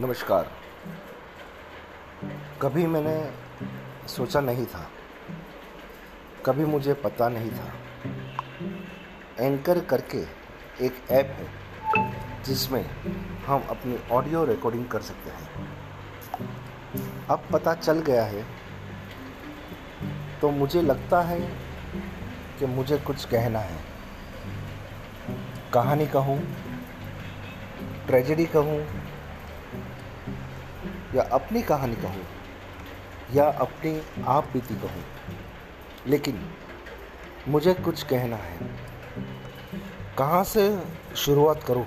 नमस्कार। कभी मैंने सोचा नहीं था। कभी मुझे पता नहीं था। एंकर करके एक ऐप है, जिसमें हम अपनी ऑडियो रिकॉर्डिंग कर सकते हैं। अब पता चल गया है तो मुझे लगता है कि मुझे कुछ कहना है। कहानी कहूँ ट्रेजेडी कहूँ या अपनी कहानी कहूँ, या अपनी आप बीती कहूँ। लेकिन मुझे कुछ कहना है। कहाँ से शुरुआत करूँ?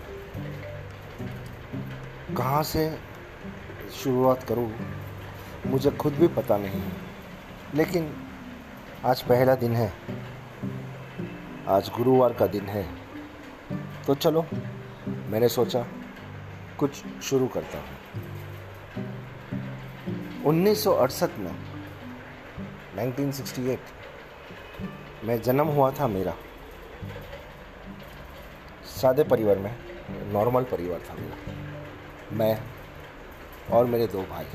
कहाँ से शुरुआत करूँ? मुझे खुद भी पता नहीं लेकिन आज पहला दिन है। आज गुरुवार का दिन है। तो चलो, मैंने सोचा कुछ शुरू करता हूँ। 1968 में 1968 में जन्म हुआ था मेरा। सादे परिवार में, नॉर्मल परिवार था मेरा। मैं और मेरे दो भाई,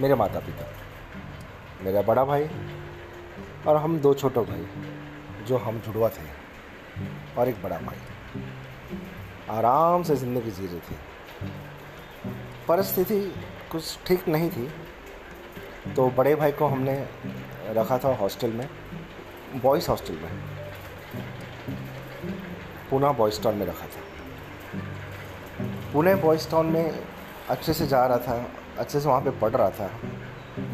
मेरे माता पिता मेरा बड़ा भाई और हम दो छोटे भाई, जो हम जुड़वा थे, और एक बड़ा भाई। आराम से ज़िंदगी जी रहे थे। परिस्थिति कुछ ठीक नहीं थी। तो बड़े भाई को हमने रखा था हॉस्टल में, बॉयज़ हॉस्टल में। पूना बॉयज़ टाउन में रखा था। पुणे बॉयज़ टाउन में अच्छे से जा रहा था, अच्छे से वहाँ पे पढ़ रहा था।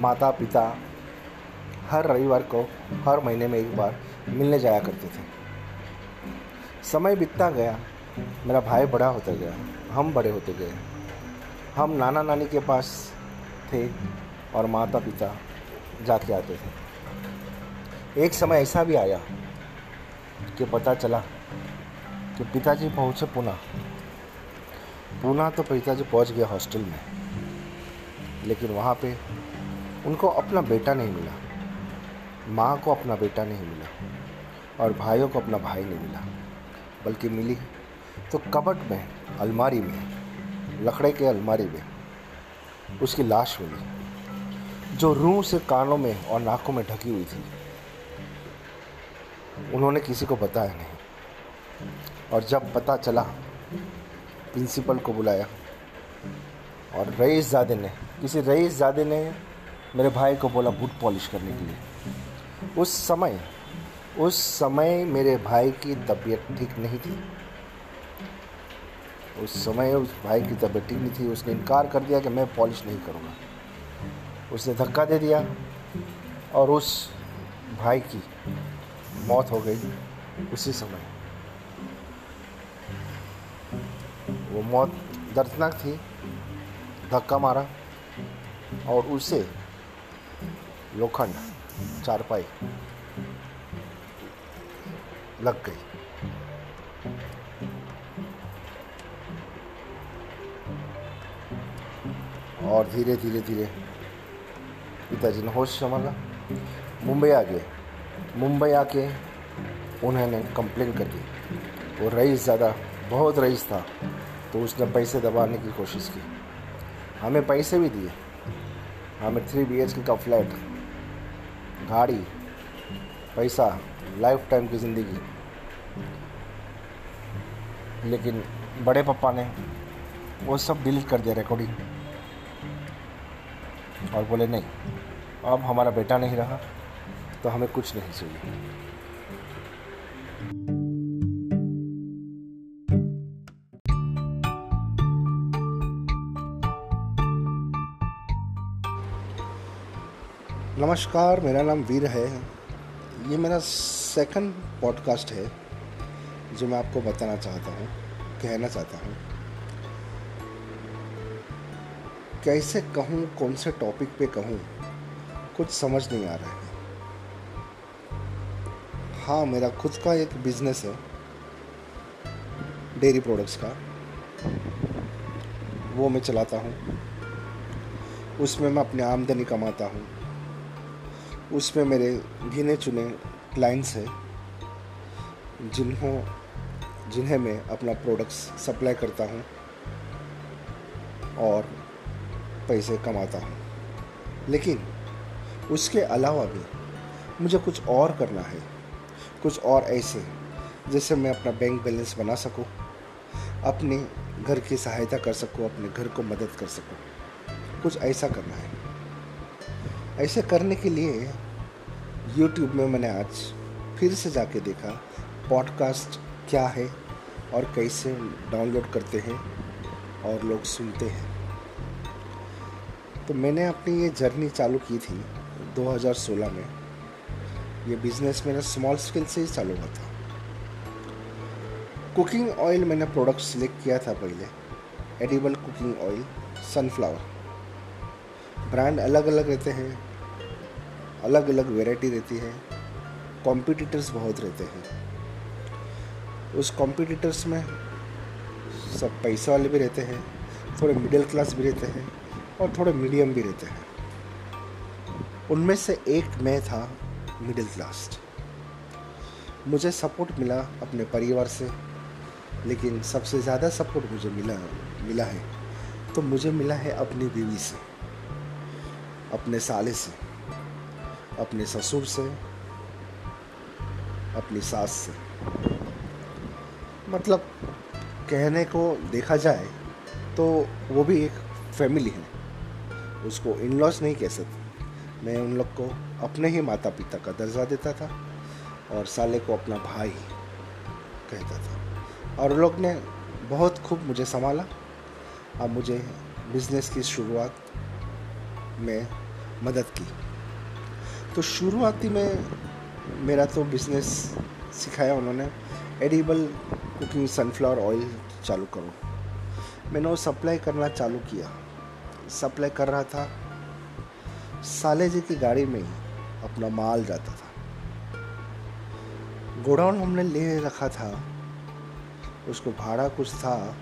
माता पिता हर रविवार को, हर महीने में एक बार मिलने जाया करते थे। समय बीतता गया, मेरा भाई बड़ा होता गया, हम बड़े होते गए। हम नाना नानी के पास थे और माता पिता जाके आते थे। एक समय ऐसा भी आया कि पता चला कि पिताजी पहुँचे पुणे। पुणे तो पिताजी पहुँच गए हॉस्टल में, लेकिन वहाँ पे उनको अपना बेटा नहीं मिला, माँ को अपना बेटा नहीं मिला और भाइयों को अपना भाई नहीं मिला, बल्कि मिली तो कबट में, अलमारी में लकड़े के अलमारी में। उसकी लाश मिली, जो रूह से कानों में और नाकों में ढकी हुई थी। उन्होंने किसी को बताया नहीं, और जब पता चला, प्रिंसिपल को बुलाया, और रईस ज़ादे ने, किसी रईस ज़ादे ने मेरे भाई को बोला बूट पॉलिश करने के लिए। उस समय उस समय मेरे भाई की तबीयत ठीक नहीं थी। उस समय उस भाई की तबीयत ठीक नहीं थी, उसने इनकार कर दिया कि मैं पॉलिश नहीं करूँगा। उसने धक्का दे दिया और उस भाई की मौत हो गई उसी समय। वो मौत दर्दनाक थी, धक्का मारा और उसे लोखंड चारपाई लग गई। और धीरे धीरे धीरे। पिताजी ने होश संभाला। मुंबई आ गए। मुंबई आके उन्होंने कंप्लेन कर दी। वो रईस ज़्यादा, बहुत रईस था तो उसने पैसे दबाने की कोशिश की। हमें पैसे भी दिए। हमें थ्री बी एच के का फ्लैट गाड़ी, पैसा लाइफ टाइम की ज़िंदगी। लेकिन बड़े पापा ने वो सब डिलीट कर दिया रिकॉर्डिंग और बोले, नहीं, अब हमारा बेटा नहीं रहा तो हमें कुछ नहीं चाहिए। नमस्कार, मेरा नाम वीर है। ये मेरा सेकंड पॉडकास्ट है, जो मैं आपको बताना चाहता हूँ, कहना चाहता हूँ। कैसे कहूँ, कौन से टॉपिक पे कहूँ, कुछ समझ नहीं आ रहा है। हाँ मेरा खुद का एक बिज़नेस है डेयरी प्रोडक्ट्स का। वो मैं चलाता हूँ। उसमें मैं अपनी आमदनी कमाता हूँ। उसमें मेरे गिने चुने क्लाइंट्स हैं, जिन्हों, जिन्हें मैं अपना प्रोडक्ट्स सप्लाई करता हूँ। और पैसे कमाता हूँ। लेकिन उसके अलावा भी मुझे कुछ और करना है। कुछ और ऐसे जैसे मैं अपना बैंक बैलेंस बना सकूँ, अपने घर की सहायता कर सकूँ, अपने घर को मदद कर सकूँ। कुछ ऐसा करना है। ऐसे करने के लिए यूट्यूब में मैंने आज फिर से जाके देखा पॉडकास्ट क्या है और कैसे डाउनलोड करते हैं और लोग सुनते हैं। तो मैंने अपनी ये जर्नी चालू की थी 2016 में। ये बिज़नेस मेरा स्मॉल स्केल से ही चालू हुआ था। कुकिंग ऑयल मैंने प्रोडक्ट सिलेक्ट किया था पहले। Edible cooking oil sunflower brand अलग अलग रहते हैं। अलग अलग वेराइटी रहती है। कॉम्पिटिटर्स बहुत रहते हैं। उस कॉम्पिटिटर्स में सब पैसे वाले भी रहते हैं। थोड़े मिडिल क्लास भी रहते हैं। और थोड़े मीडियम भी रहते हैं। उनमें से एक मैं था मिडिल क्लास मुझे सपोर्ट मिला अपने परिवार से, लेकिन सबसे ज़्यादा सपोर्ट मुझे मिला मिला है। तो मुझे मिला है अपनी बीवी से, अपने साले से, अपने ससुर से, अपनी सास से। मतलब कहने को देखा जाए तो वो भी एक फैमिली है। उसको इन लॉस नहीं कह सकते। मैं उन लोग को अपने ही माता पिता का दर्जा देता था और साले को अपना भाई कहता था। और लोग ने बहुत खूब मुझे संभाला। और मुझे बिज़नेस की शुरुआत में मदद की। तो शुरुआती में मेरा तो बिज़नेस सिखाया उन्होंने। एडिबल कुकिंग सनफ्लावर ऑयल चालू करो। मैंने वो सप्लाई करना चालू किया। सप्लाई कर रहा था। साले जी की गाड़ी में ही अपना माल जाता था। गोडाउन हमने ले रखा था। उसको भाड़ा कुछ था,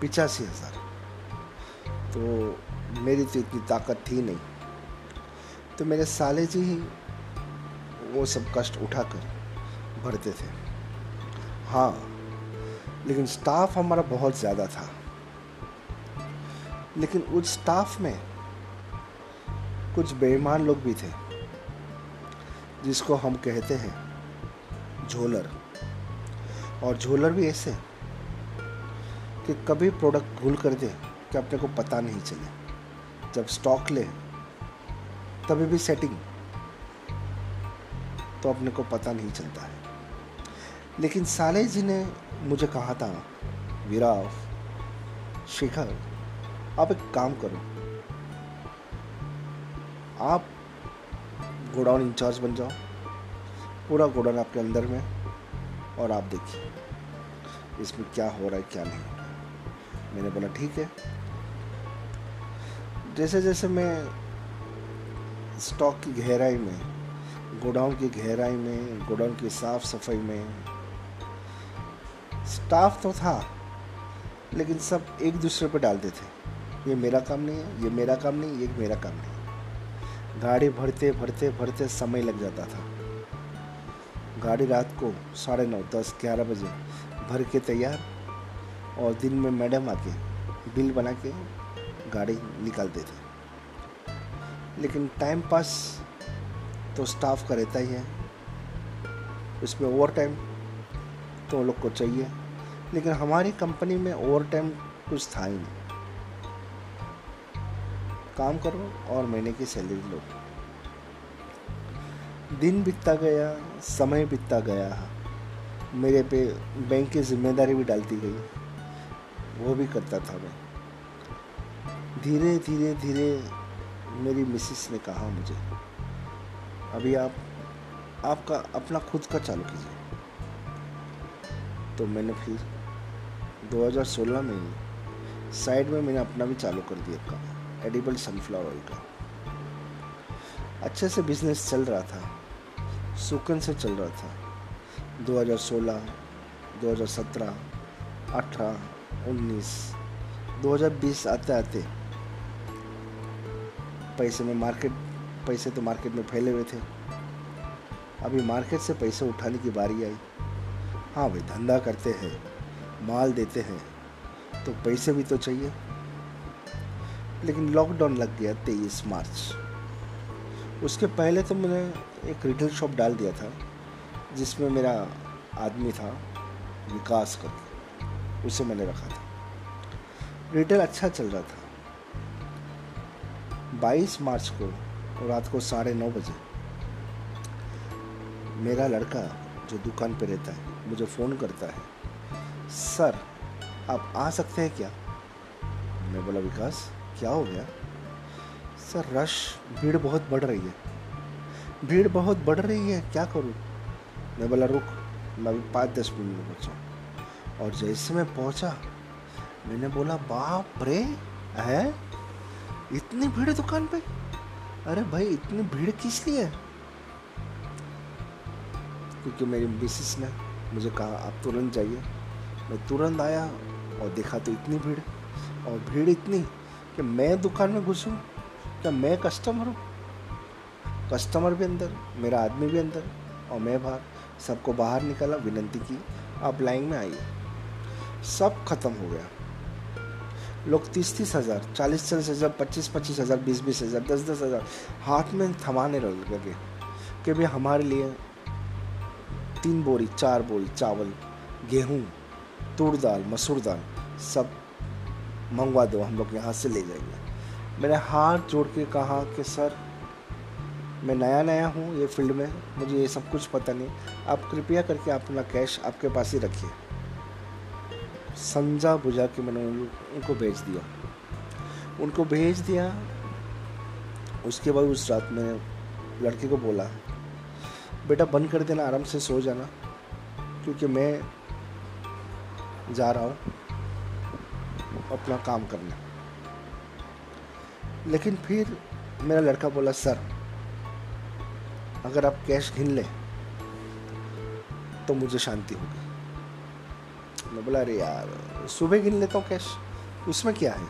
पिचासी हज़ार। तो मेरी तो इतनी ताकत थी नहीं। तो मेरे साले जी ही वो सब कष्ट उठाकर भरते थे। हाँ लेकिन स्टाफ हमारा बहुत ज़्यादा था। लेकिन उस स्टाफ में कुछ बेईमान लोग भी थे, जिसको हम कहते हैं झोलर। और झोलर भी ऐसे कि कभी प्रोडक्ट भूल कर दे कि अपने को पता नहीं चले। जब स्टॉक ले, तभी भी सेटिंग तो अपने को पता नहीं चलता है। लेकिन साले जी ने मुझे कहा था, विराव, शिखर आप एक काम करो। आप गोडाउन इंचार्ज बन जाओ। पूरा गोडाउन आपके अंदर में और आप देखिए, इसमें क्या हो रहा है, क्या नहीं हो रहा है। मैंने बोला, ठीक है। जैसे जैसे मैं स्टॉक की गहराई में, गोडाउन की गहराई में, गोडाउन की साफ़ सफ़ाई में, स्टाफ तो था, लेकिन सब एक दूसरे पर डालते थे। ये मेरा काम नहीं है, ये मेरा काम नहीं, ये मेरा काम नहीं गाड़ी भरते भरते भरते समय लग जाता था। गाड़ी रात को साढ़े नौ, दस, ग्यारह बजे भर के तैयार और दिन में मैडम आके बिल बना के गाड़ी निकालते थे। लेकिन टाइम पास तो स्टाफ का रहता ही है। उसमें ओवर टाइम तो लोग को चाहिए। लेकिन हमारी कंपनी में ओवर टाइम कुछ था ही नहीं। काम करो और महीने की सैलरी लो। दिन बीतता गया, समय बीतता गया। मेरे पे बैंक की ज़िम्मेदारी भी डालती गई। वो भी करता था मैं। धीरे धीरे धीरे मेरी मिसिस ने कहा मुझे, अभी आप, आपका, अपना खुद का चालू कीजिए। तो मैंने फिर 2016 में साइड में मैंने अपना भी चालू कर दिया काम। एडिबल सनफ्लावर ऑयल का। अच्छे से बिज़नेस चल रहा था। सुकन से चल रहा था। 2016, 2017, 18, 19, 2020 आते आते पैसे में मार्केट पैसे तो मार्केट में फैले हुए थे। अभी मार्केट से पैसे उठाने की बारी आई। हाँ भाई धंधा करते हैं माल देते हैं तो पैसे भी तो चाहिए। लेकिन लॉकडाउन लग गया तेईस मार्च। उसके पहले तो मैंने एक रिटेल शॉप डाल दिया था, जिसमें मेरा आदमी था, विकास करके। उसे मैंने रखा था। रिटेल अच्छा चल रहा था। 22 मार्च को रात को साढ़े नौ बजे, मेरा लड़का जो दुकान पर रहता है, मुझे फ़ोन करता है, सर, आप आ सकते हैं क्या? मैं बोला, विकास क्या हो गया? सर रश भीड़ बहुत बढ़ रही है। भीड़ बहुत बढ़ रही है, क्या करूँ? मैं बोला, रुक, मैं अभी पाँच दस मिनट में पहुँचा और जैसे मैं पहुँचा, मैंने बोला, बाप रे, है? इतनी भीड़ दुकान पे? अरे भाई, इतनी भीड़ किस लिए? है क्योंकि मेरी मिसिस ने मुझे कहा, आप तुरंत जाइए। मैं तुरंत आया और देखा तो इतनी भीड़, और भीड़ इतनी कि मैं दुकान में घुसूँ, क्या मैं कस्टमर हूँ? कस्टमर भी अंदर, मेरा आदमी भी अंदर, और मैं बाहर। सबको बाहर निकाला, विनंती की, आप लाइन में आइए। सब खत्म हो गया। लोग तीस तीस हज़ार चालीस चालीस हज़ार पच्चीस पच्चीस हज़ार बीस बीस हज़ार दस दस हज़ार, हाथ में थमाने लगे कि भाई हमारे लिए तीन बोरी, चार बोरी, चावल, गेहूँ, तूर दाल, मसूर दाल, सब मंगवा दो, हम लोग यहाँ से ले जाएँगे। मैंने हाथ जोड़ के कहा कि, सर, मैं नया नया हूँ ये फ़ील्ड में, मुझे ये सब कुछ पता नहीं। आप कृपया करके अपना कैश आपके पास ही रखिए। समझा बुझा के मैंने उनको भेज दिया। उनको भेज दिया। उसके बाद उस रात में लड़के को बोला, बेटा, बंद कर देना, आराम से सो जाना, क्योंकि मैं जा रहा हूँ। अपना काम करने। लेकिन फिर मेरा लड़का बोला, सर, अगर आप कैश घिन लें तो मुझे शांति होगी। मैं बोला, अरे यार, सुबह गिन लेता हूँ कैश, उसमें क्या है?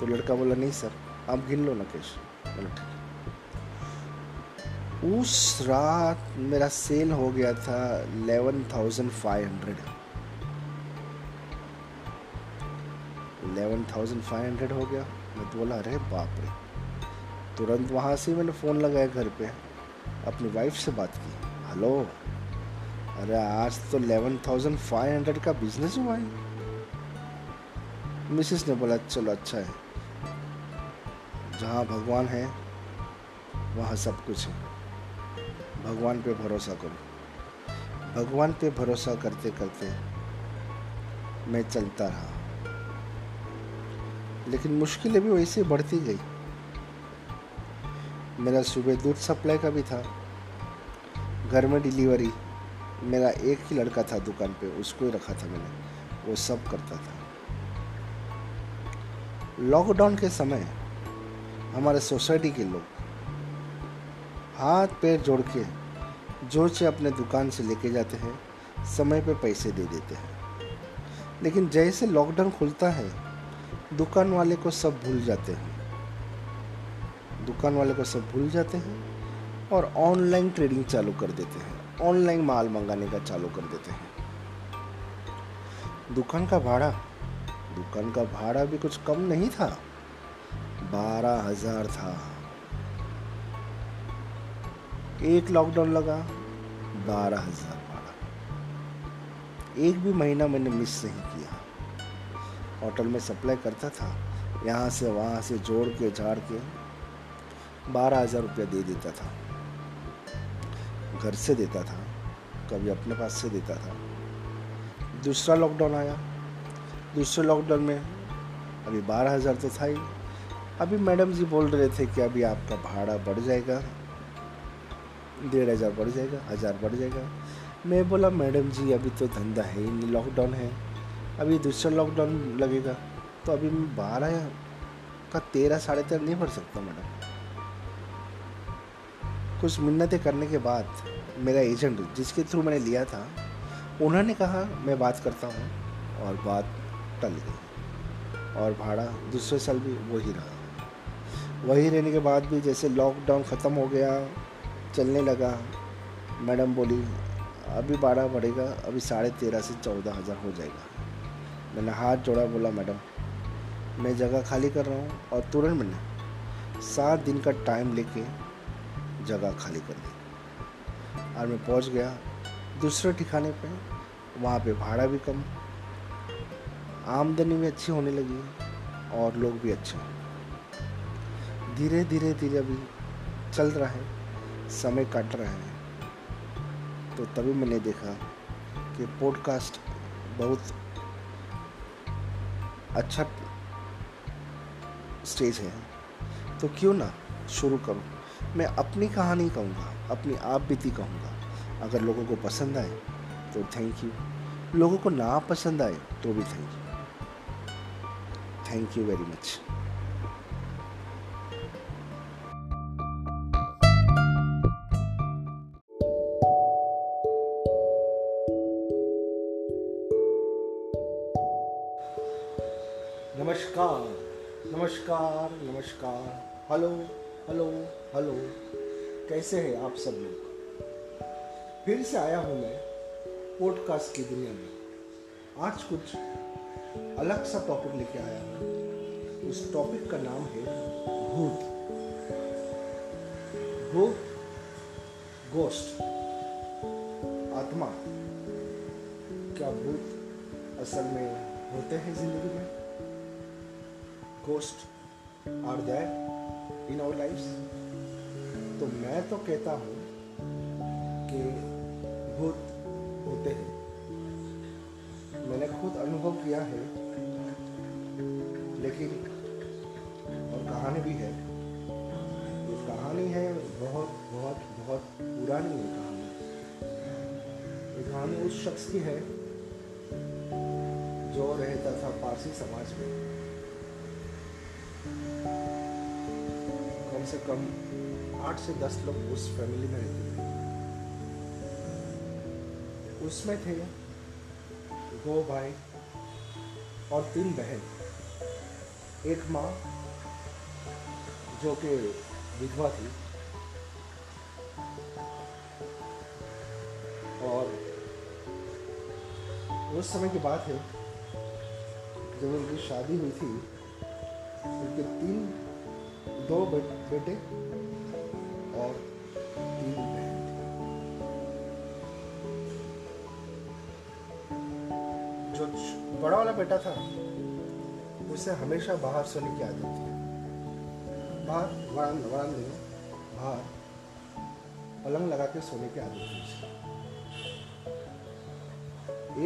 तो लड़का बोला, नहीं सर, आप गिन लो ना कैश। बोला, ठीक उस रात मेरा सेल हो गया था eleven thousand five hundred eleven thousand five hundred हो गया। मैं तो बोला, अरे बाप रे! तुरंत वहाँ से मैंने फ़ोन लगाया घर पे। अपनी वाइफ से बात की। हेलो? अरे आज तो एलेवन थाउज़ेंड फाइव हंड्रेड का बिज़नेस हुआ है। मिसिस ने बोला, चलो अच्छा है। जहाँ भगवान है, वहाँ सब कुछ है। भगवान पे भरोसा करो। भगवान पे भरोसा करते करते मैं चलता रहा। लेकिन मुश्किलें भी वैसे बढ़ती गई। मेरा सुबह दूध सप्लाई का भी था। घर में डिलीवरी मेरा एक ही लड़का था दुकान पे, उसको ही रखा था मैंने। वो सब करता था। लॉकडाउन के समय, हमारे सोसाइटी के लोग हाथ पैर जोड़ के ज़ोर से अपने दुकान से लेके जाते हैं, समय पे पैसे दे देते हैं। लेकिन जैसे लॉकडाउन खुलता है दुकान वाले को सब भूल जाते हैं। दुकान वाले को सब भूल जाते हैं और ऑनलाइन ट्रेडिंग चालू कर देते हैं। ऑनलाइन माल मंगाने का चालू कर देते हैं। दुकान का भाड़ा, दुकान का भाड़ा भी कुछ कम नहीं था। बारह हज़ार था। एक लॉकडाउन लगा, बारह हज़ार भाड़ा। एक भी महीना मैंने मिस नहीं किया। होटल में सप्लाई करता था, यहाँ से वहाँ से जोड़ के, झाड़ के बारह हज़ार रुपया दे देता था। घर से देता था, कभी अपने पास से देता था। दूसरा लॉकडाउन आया। दूसरे लॉकडाउन में अभी बारह हज़ार तो था ही। अभी मैडम जी बोल रहे थे कि अभी आपका भाड़ा बढ़ जाएगा। डेढ़ हज़ार बढ़ जाएगा, हज़ार बढ़ जाएगा। मैं बोला, मैडम जी, अभी तो धंधा है ही नहीं लॉकडाउन है। अभी दूसरा लॉकडाउन लगेगा। तो अभी मैं बारह का तेरह, साढ़े तेरह नहीं भर सकता मैडम। कुछ मिन्नतें करने के बाद मेरा एजेंट जिसके थ्रू मैंने लिया था, उन्होंने कहा, मैं बात करता हूँ। और बात टल गई। और भाड़ा दूसरे साल भी वही रहा। वही रहने के बाद भी जैसे लॉकडाउन ख़त्म हो गया, चलने लगा, मैडम बोली, अभी भाड़ा बढ़ेगा, अभी साढ़े तेरह से चौदह हज़ार हो जाएगा। मैंने हाथ जोड़ा, बोला, मैडम, मैं जगह खाली कर रहा हूँ और तुरंत मैंने सात दिन का टाइम लेके जगह खाली कर दी। और मैं पहुँच गया दूसरे ठिकाने पे। वहाँ पे भाड़ा भी कम, आमदनी भी अच्छी होने लगी और लोग भी अच्छे धीरे धीरे धीरे अभी चल रहा है, समय कट रहा है। तो तभी मैंने देखा कि पॉडकास्ट बहुत अच्छा स्टेज है। तो क्यों ना शुरू करूँ? मैं अपनी कहानी कहूँगा, अपनी आप बीती कहूँगा। अगर लोगों को पसंद आए तो थैंक यू लोगों को ना पसंद आए तो भी thank you thank you very much hello hello hello. कैसे हैं आप सब लोग? फिर से आया हूँ मैं पॉडकास्ट की दुनिया में। आज कुछ अलग सा टॉपिक लेके आया हूँ। उस टॉपिक का नाम है भूत। भूत गोस्ट आत्मा। क्या भूत असल में होते हैं ज़िंदगी में? Ghost are there in our lifes तो मैं तो कहता हूँ कि भूत होते हैं। मैंने खुद अनुभव किया है, लेकिन और कहानी भी है। ये कहानी है, बहुत बहुत बहुत पुरानी है कहानी। ये कहानी उस शख्स की है जो रहता था पारसी समाज में। से कम आठ से दस लोग उस फैमिली में रहते थे। उसमें थे दो भाई और तीन बहन। एक माँ, जो कि विधवा थी। और उस समय की बात है, जब उनकी शादी हुई थी, उनके तीन दो बेटे और तीन बहन। जो बड़ा वाला बेटा था, उसे हमेशा बाहर सोने की आदत थी। बाहर, वरान वरान में बाहर पलंग लगा के सोने की आदत थी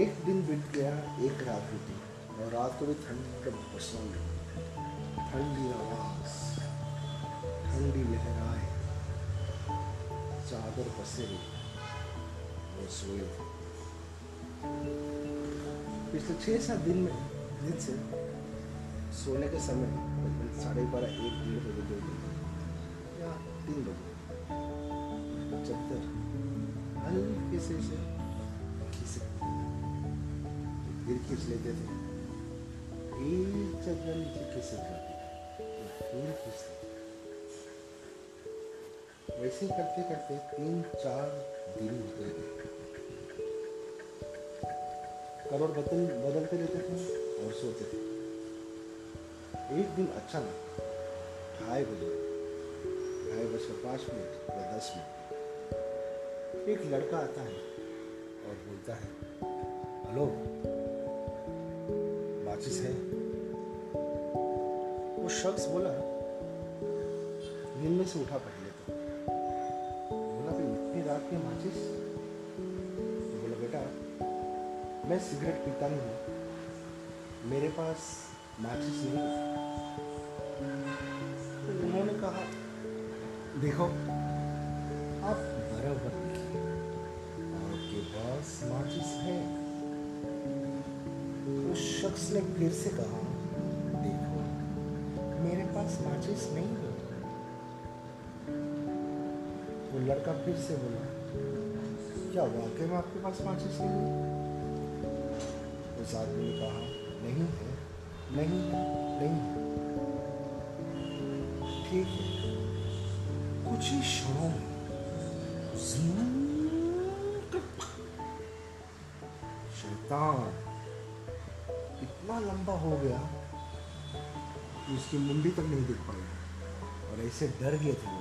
एक दिन बीत गया, एक रात बीती, और रात को भी ठंड का पसंद ठंडी आवाज़ ठंडी लहराए चादर पसेरे और सोए पिछले छः सात दिन में, दिन से सोने के समय करीबन साढ़े बारह, एक, डेढ़ बजे दो बजे या तीन बजे चद्दर हल्के से से खिसक फिर खींच लेते थे। एक चद्दर नीचे खिसक जाती फिर खींचते ही करते करते तीन चार दिन होते गए करोड़ बदल, बदलते रहते थे और सोते थे एक दिन अच्छा ना ढाई बजे, ढाई बजकर पाँच मिनट या दस मिनट। एक लड़का आता है और बोलता है, हेलो माचिस है? वो शख्स बोला नींद में से उठा पहले। मैं सिगरेट पीता नहीं हूँ। मेरे पास माचिस नहीं उन्होंने कहा, देखो, आप बराबर आपके पास माचिस है। उस शख्स ने फिर से कहा, देखो, मेरे पास माचिस नहीं है। वो लड़का फिर से बोला, क्या वाकई में आपके पास माचिस नहीं है? उस आदमी ने कहा, नहीं है नहीं है नहीं है। ठीक है, कुछ ही क्षणों में शैतान इतना लंबा हो गया कि उसकी मुंडी तक नहीं दिख पाई। और ऐसे डर गए थे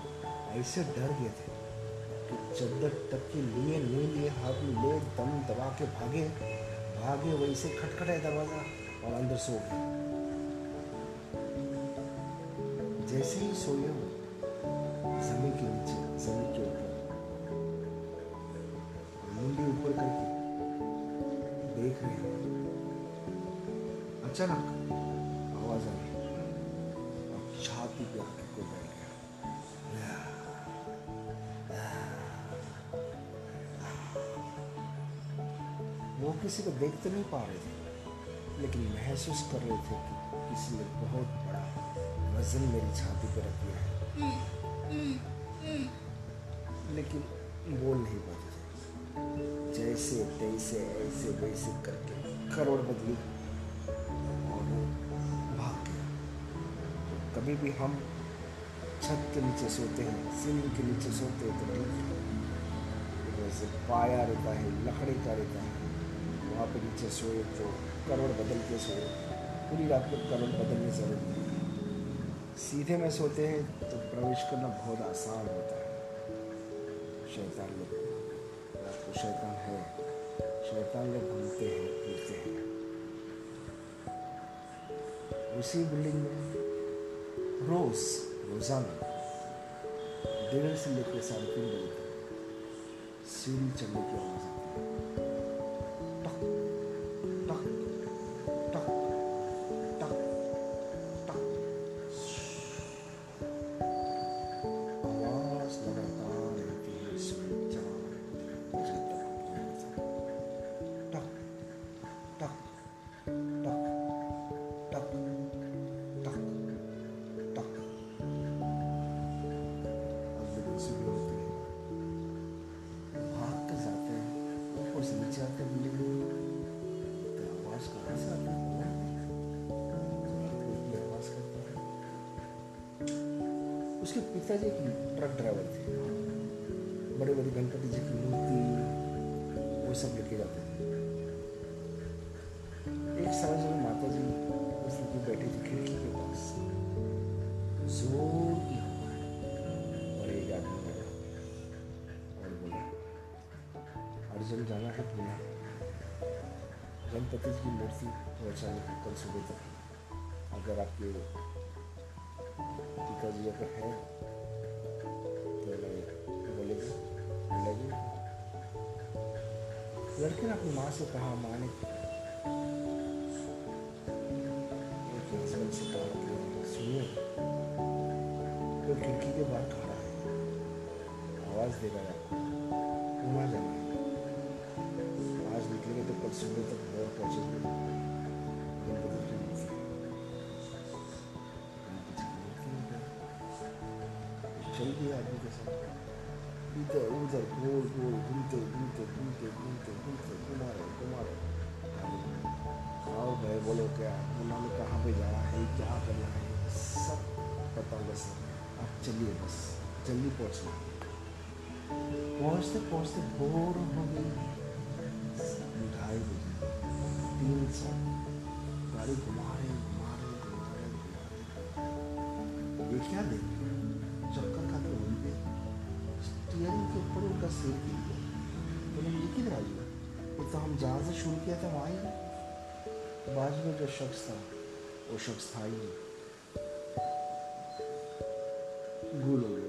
ऐसे डर गए थे कि चद्दर तक के लिए लिए हाथ में ले, दम दबा के भागे भागे, वहीं से खटखटाए दरवाज़ा और अंदर सो गए। जैसे ही सोए हो ज़मीन के नीचे, ज़मीन के ऊपर। मुंडी ऊपर करके देख रहे हैं। अचानक वो किसी को देख तो नहीं पा रहे थे, लेकिन महसूस कर रहे थे कि किसी ने बहुत बड़ा वज़न मेरी छाती पर रख दिया है। लेकिन बोल नहीं पाते थे जैसे, तैसे, ऐसे, वैसे करके करोड़ बदली। और वो भाग गया। तो कभी भी हम छत के नीचे सोते हैं, सीलिंग के नीचे सोते हैं तो ठीक है। वैसे पाया रहता है, लकड़ी का रहता है। वहाँ पे नीचे सोए तो करोड़ बदल के सोए, पूरी रात को करोड़ बदलने ज़रूरत नहीं सीधे में सोते हैं तो प्रवेश करना बहुत आसान होता है। शैतान लोग आपको शैतान है। शैतान लोग घूमते हैं, फिरते हैं। उसी बिल्डिंग में रोज, रोज़ाना डेढ़ से लेकर साढ़े तीन बजे तक सीढ़ी चलने की आवाज़ आती है। अर्जुन जाना है पुणे। गणपति की मूर्ति पहुँचाने की कल सुबह तक। अगर आपके पिताजी अगर है तो बोलेगा बोलेगी लड़के ने अपनी माँ से कहा, माँ ने कहा सुनिए खिड़की के बाहर खड़ा है। आवाज़ दे रहा है। वहाँ जाना की मूर्ति है। चल दिया आदमी के साथ इधर उधर गोल गोल घूमते घूमते घूमते घूमते घूमते घुमा रहे घुमा रहे आओ बोलो क्या में कहाँ पे जाना है क्या करना है सब बताऊँगा सर आप चलिए बस जल्दी पहुँचना पहुँचते पहुँचते भोर हो गई क्या देख चक्कर खाते वहीं पे? स्टीयरिंग के ऊपर उनका सिर गिर गया बोले ये किधर आ गया ये तो हम जहाँ से शुरू किया था वहाँ ही। बाजू में जो शख्स था, वो शख्स था ही भूल हो गया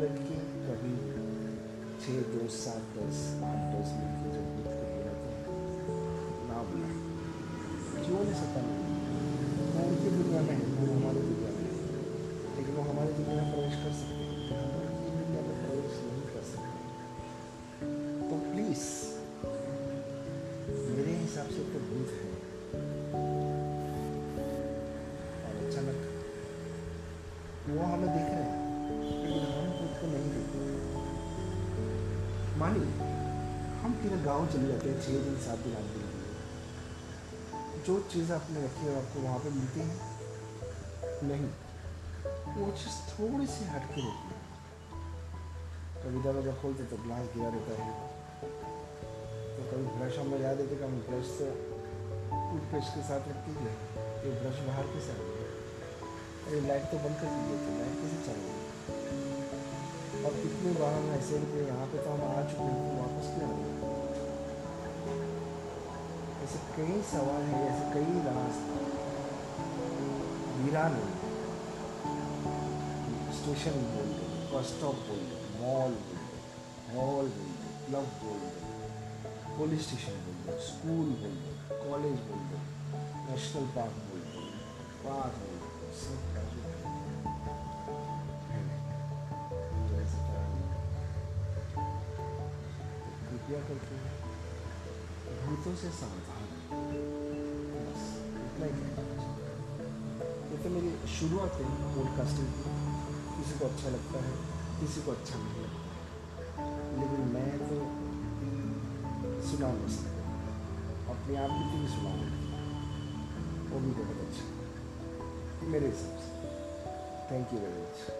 लड़की कभी छः दोस्त सात, दस, आठ, दस लड़की जब दूध के लिए रहते ना बोला। क्यों नहीं सकता। मैं उनकी दुनिया में वो हमारी दुनिया में लेकिन वो हमारी दुनिया में प्रवेश कर सकते तो तो और अच्छा लगता वो हमें गाँव चले जाते हैं छः दिन, सात दिन, आठ दिन जो चीज़ आपने रखी है, आपको वहाँ पे मिलती है? नहीं। वो चीज़ थोड़ी सी हट के रहती है। कभी दरवाज़ा खोलते तो ग्लास गिरा रहता है। तो कभी ब्रश हमें याद देते कि हम ब्रश से टूथपेस्ट के साथ रखती है? ये ब्रश बाहर कैसे आ अरे लाइट तो बंद कर दीजिए तो लाइट कैसे चलेगी और कितनी बार हम ऐसे यहाँ पे तो हम आ चुके हैं, वापस क्यों ऐसे कई सवाल हैं ऐसे कई वीरान स्टेशन बोल दो बस स्टॉप बोल दो मॉल बोल दो हॉल बोल दो क्लब बोल दो पुलिस स्टेशन बोल दो स्कूल बोल दो कॉलेज बोल दो नेशनल पार्क बोल दो पार्क बोल दो सब कृपया करके भूतों से सावधान बस इतना ही तो मेरी शुरुआत है पॉडकास्टिंग की किसी को अच्छा लगता है किसी को अच्छा नहीं लगता लेकिन मैं तो सुना नहीं सकता अपने आप भी सुना वो भी बहुत अच्छा मेरे हिसाब से थैंक यू वेरी मच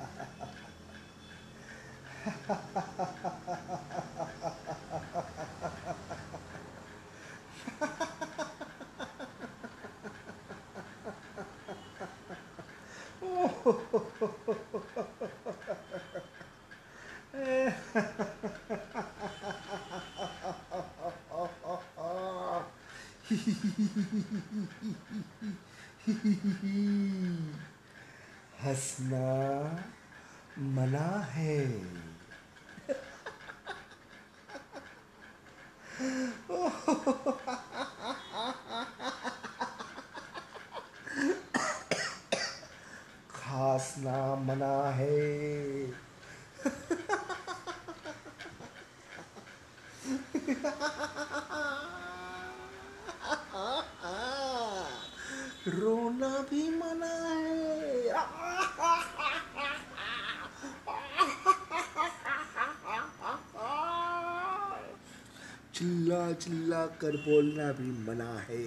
चिल्ला कर बोलना भी मना है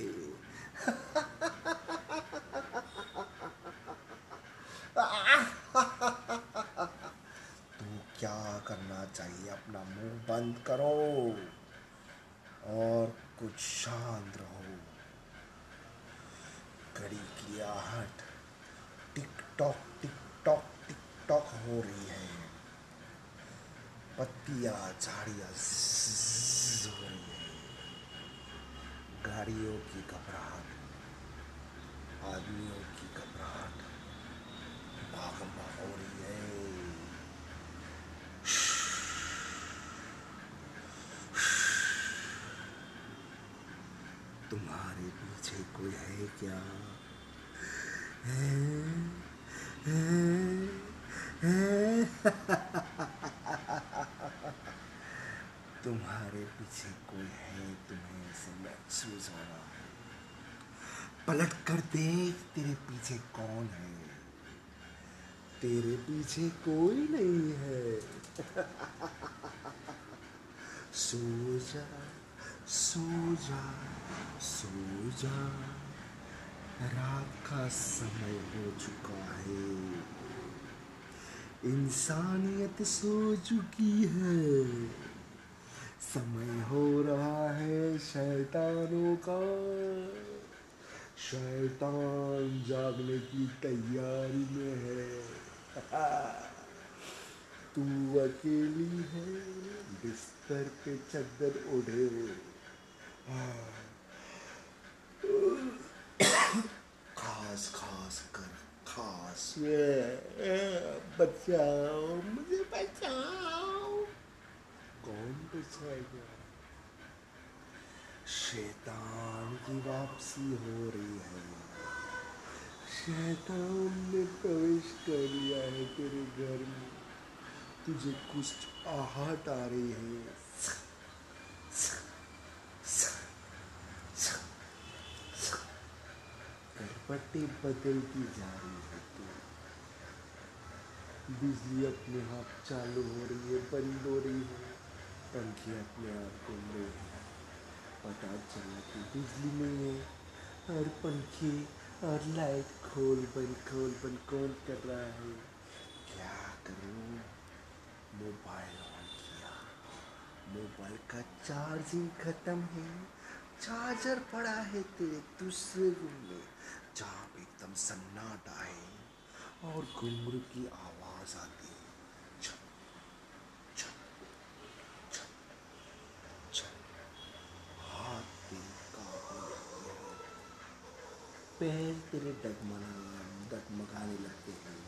तो क्या करना चाहिए अपना मुँह बंद करो और कुछ शांत रहो घड़ी की आहट tick tock tick tock tick tock हो रही है पत्तियाँ झाड़ियाँ हो रही है गाड़ियों की घबराहट आदमियों की घबराहट भागमा हो रही है तुम्हारे पीछे कोई है क्या। तुम्हारे पीछे कोई है? तुम्हें ऐसे महसूस हो रहा है? पलट कर देख तेरे पीछे कौन है। तेरे पीछे कोई नहीं है। सो जा सो जा। सो जा रात का समय हो चुका है। इंसानियत सो चुकी है। समय हो रहा है शैतानों का। शैतान जागने की तैयारी में है। तू अकेली है, बिस्तर पे चद्दर ओढ़े। खास खास कर खास बचाओ मुझे बचाओ कौन बचाएगा शैतान की वापसी हो रही है शैतान ने प्रवेश कर लिया है तेरे घर में। तुझे कुछ आहट आ रही है। पट्टे बदलती जा रही है तू। बिजली अपने आप हाँ चालू हो रही है, बंद हो रही है। पंखे अपने आप घूम रहे हैं। पता चला कि बिजली नहीं है, और पंखे और लाइट खोल बंद खोल बंद, कौन कर रहा है? क्या करूँ? मोबाइल ऑन किया। मोबाइल का चार्जिंग खत्म है। चार्जर पड़ा है तेरे दूसरे रूम में। जहाँ पे एकदम सन्नाटा है और घुंगरू की आवाज़ आती है। पैर तेरे डगमगाने डगमगाने लगते हैं।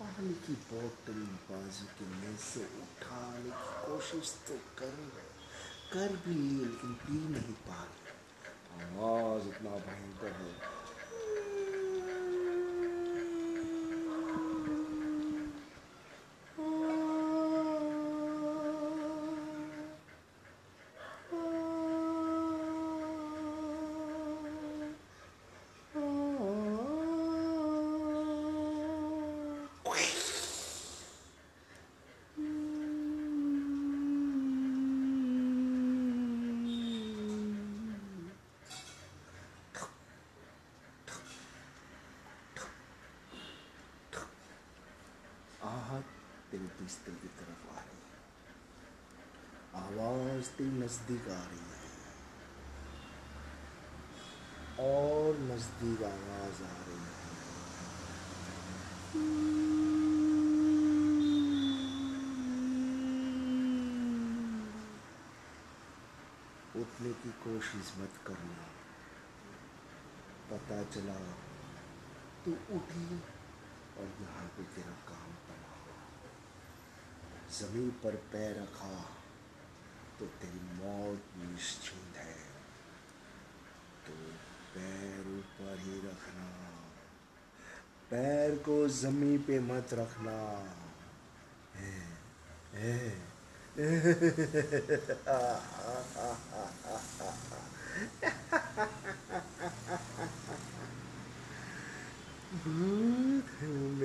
पानी की बोतल बाजू के में से उठाने की कोशिश तो कर कर भी ली, लेकिन पी नहीं पा रही। आवाज़ इतना भयंकर है आहट तेरे बिस्तर की तरफ़ आ रही नज़दीक आ रही है। और नज़दीक आवाज़ आ रही है। उठने की कोशिश मत करना। पता चला, तू उठी और यहाँ पे तेरा काम तमाम ज़मीन पर पैर रखा। तो तेरी मौत निश्चित है तो पैर ऊपर ही रखना। पैर को ज़मीन पे मत रखना। है, है,